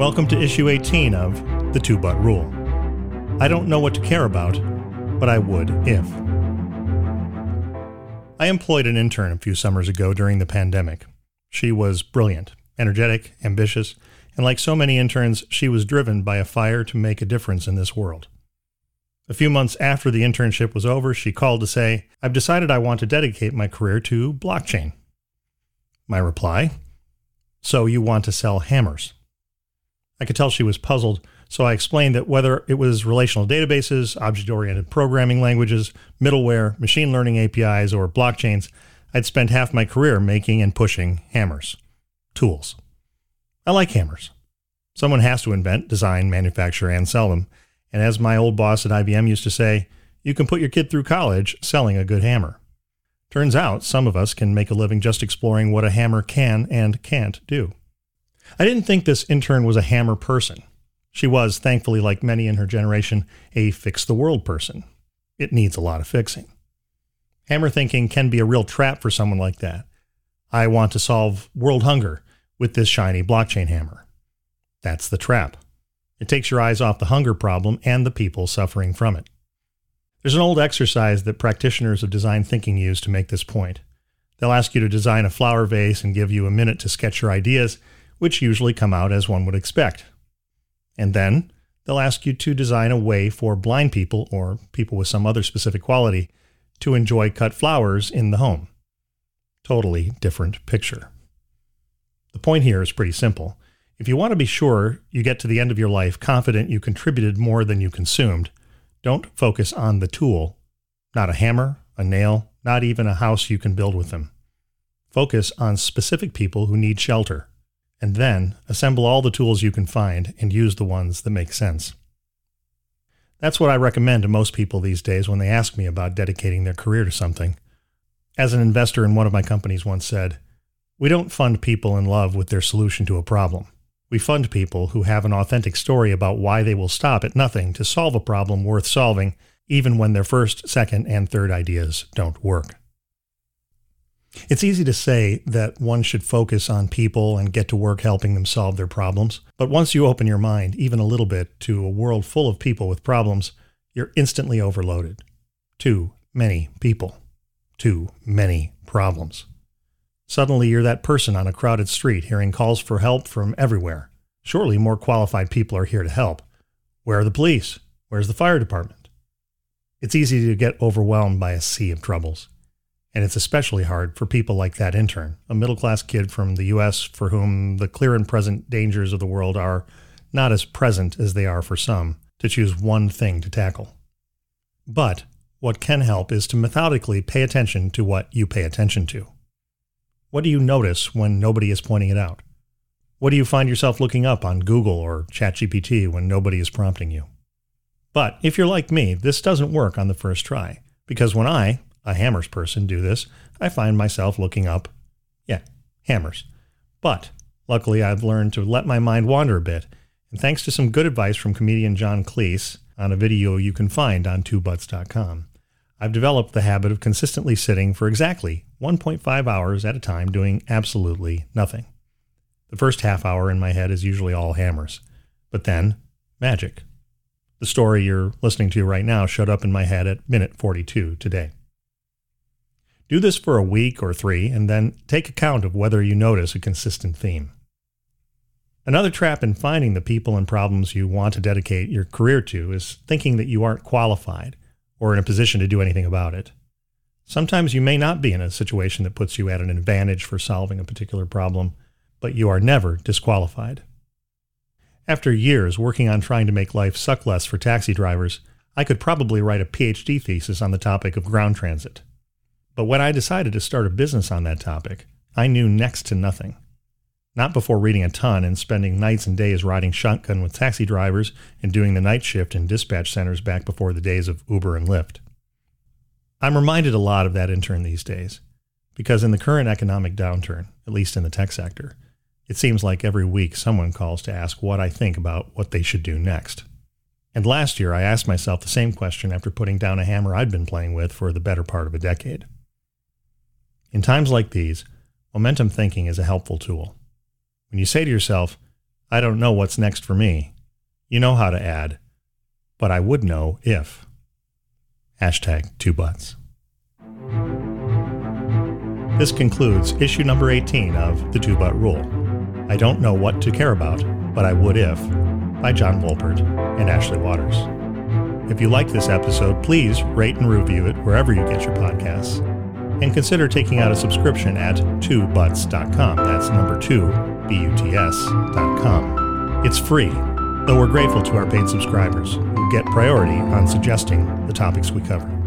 Welcome to issue 18 of The Two But Rule. I don't know what to care about, but I would if. I employed an intern a few summers ago during the pandemic. She was brilliant, energetic, ambitious, and like so many interns, she was driven by a fire to make a difference in this world. A few months after the internship was over, she called to say, I've decided I want to dedicate my career to blockchain. My reply, So you want to sell hammers? I could tell she was puzzled, so I explained that whether it was relational databases, object oriented programming languages, middleware, machine learning APIs, or blockchains, I'd spent half my career making and pushing hammers, tools. I like hammers. Someone has to invent, design, manufacture, and sell them. And as my old boss at IBM used to say, you can put your kid through college selling a good hammer. Turns out some of us can make a living just exploring what a hammer can and can't do. I didn't think this intern was a hammer person. She was, thankfully, like many in her generation, a fix the world person. It needs a lot of fixing. Hammer thinking can be a real trap for someone like that. I want to solve world hunger with this shiny blockchain hammer. That's the trap. It takes your eyes off the hunger problem and the people suffering from it. There's an old exercise that practitioners of design thinking use to make this point. They'll ask you to design a flower vase and give you a minute to sketch your ideas, which usually come out as one would expect. And then they'll ask you to design a way for blind people or people with some other specific quality to enjoy cut flowers in the home. Totally different picture. The point here is pretty simple. If you want to be sure you get to the end of your life confident you contributed more than you consumed, don't focus on the tool, not a hammer, a nail, not even a house you can build with them. Focus on specific people who need shelter and then assemble all the tools you can find and use the ones that make sense. That's what I recommend to most people these days when they ask me about dedicating their career to something. As an investor in one of my companies once said, we don't fund people in love with their solution to a problem. We fund people who have an authentic story about why they will stop at nothing to solve a problem worth solving, even when their first, second, and third ideas don't work. It's easy to say that one should focus on people and get to work helping them solve their problems. But once you open your mind, even a little bit, to a world full of people with problems, you're instantly overloaded. Too many people. Too many problems. Suddenly, you're that person on a crowded street hearing calls for help from everywhere. Surely more qualified people are here to help. Where are the police? Where's the fire department? It's easy to get overwhelmed by a sea of troubles. And it's especially hard for people like that intern, a middle class kid from the US for whom the clear and present dangers of the world are not as present as they are for some, to choose one thing to tackle. But what can help is to methodically pay attention to what you pay attention to. What do you notice when nobody is pointing it out? What do you find yourself looking up on Google or ChatGPT when nobody is prompting you? But if you're like me, this doesn't work on the first try, because when I, a hammers person do this, I find myself looking up, yeah, hammers. But luckily, I've learned to let my mind wander a bit. And thanks to some good advice from comedian John Cleese on a video you can find on twobuts.com, I've developed the habit of consistently sitting for exactly 1.5 hours at a time doing absolutely nothing. The first half hour in my head is usually all hammers, but then magic. The story you're listening to right now showed up in my head at minute 42 today. Do this for a week or three, and then take account of whether you notice a consistent theme. Another trap in finding the people and problems you want to dedicate your career to is thinking that you aren't qualified or in a position to do anything about it. Sometimes you may not be in a situation that puts you at an advantage for solving a particular problem, but you are never disqualified. After years working on trying to make life suck less for taxi drivers, I could probably write a PhD thesis on the topic of ground transit. But when I decided to start a business on that topic, I knew next to nothing. Not before reading a ton and spending nights and days riding shotgun with taxi drivers and doing the night shift in dispatch centers back before the days of Uber and Lyft. I'm reminded a lot of that intern these days, because in the current economic downturn, at least in the tech sector, it seems like every week someone calls to ask what I think about what they should do next. And last year, I asked myself the same question after putting down a hammer I'd been playing with for the better part of a decade. In times like these, momentum thinking is a helpful tool. When you say to yourself, I don't know what's next for me. You know how to add, but I would know if. Hashtag two buts. This concludes issue number 18 of The Two But Rule. I don't know what to care about, but I would if, by John Wolpert and Ashley Waters. If you like this episode, please rate and review it wherever you get your podcasts. And consider taking out a subscription at twobuts.com. That's number two, B-U-T-S.com. It's free, though we're grateful to our paid subscribers who get priority on suggesting the topics we cover.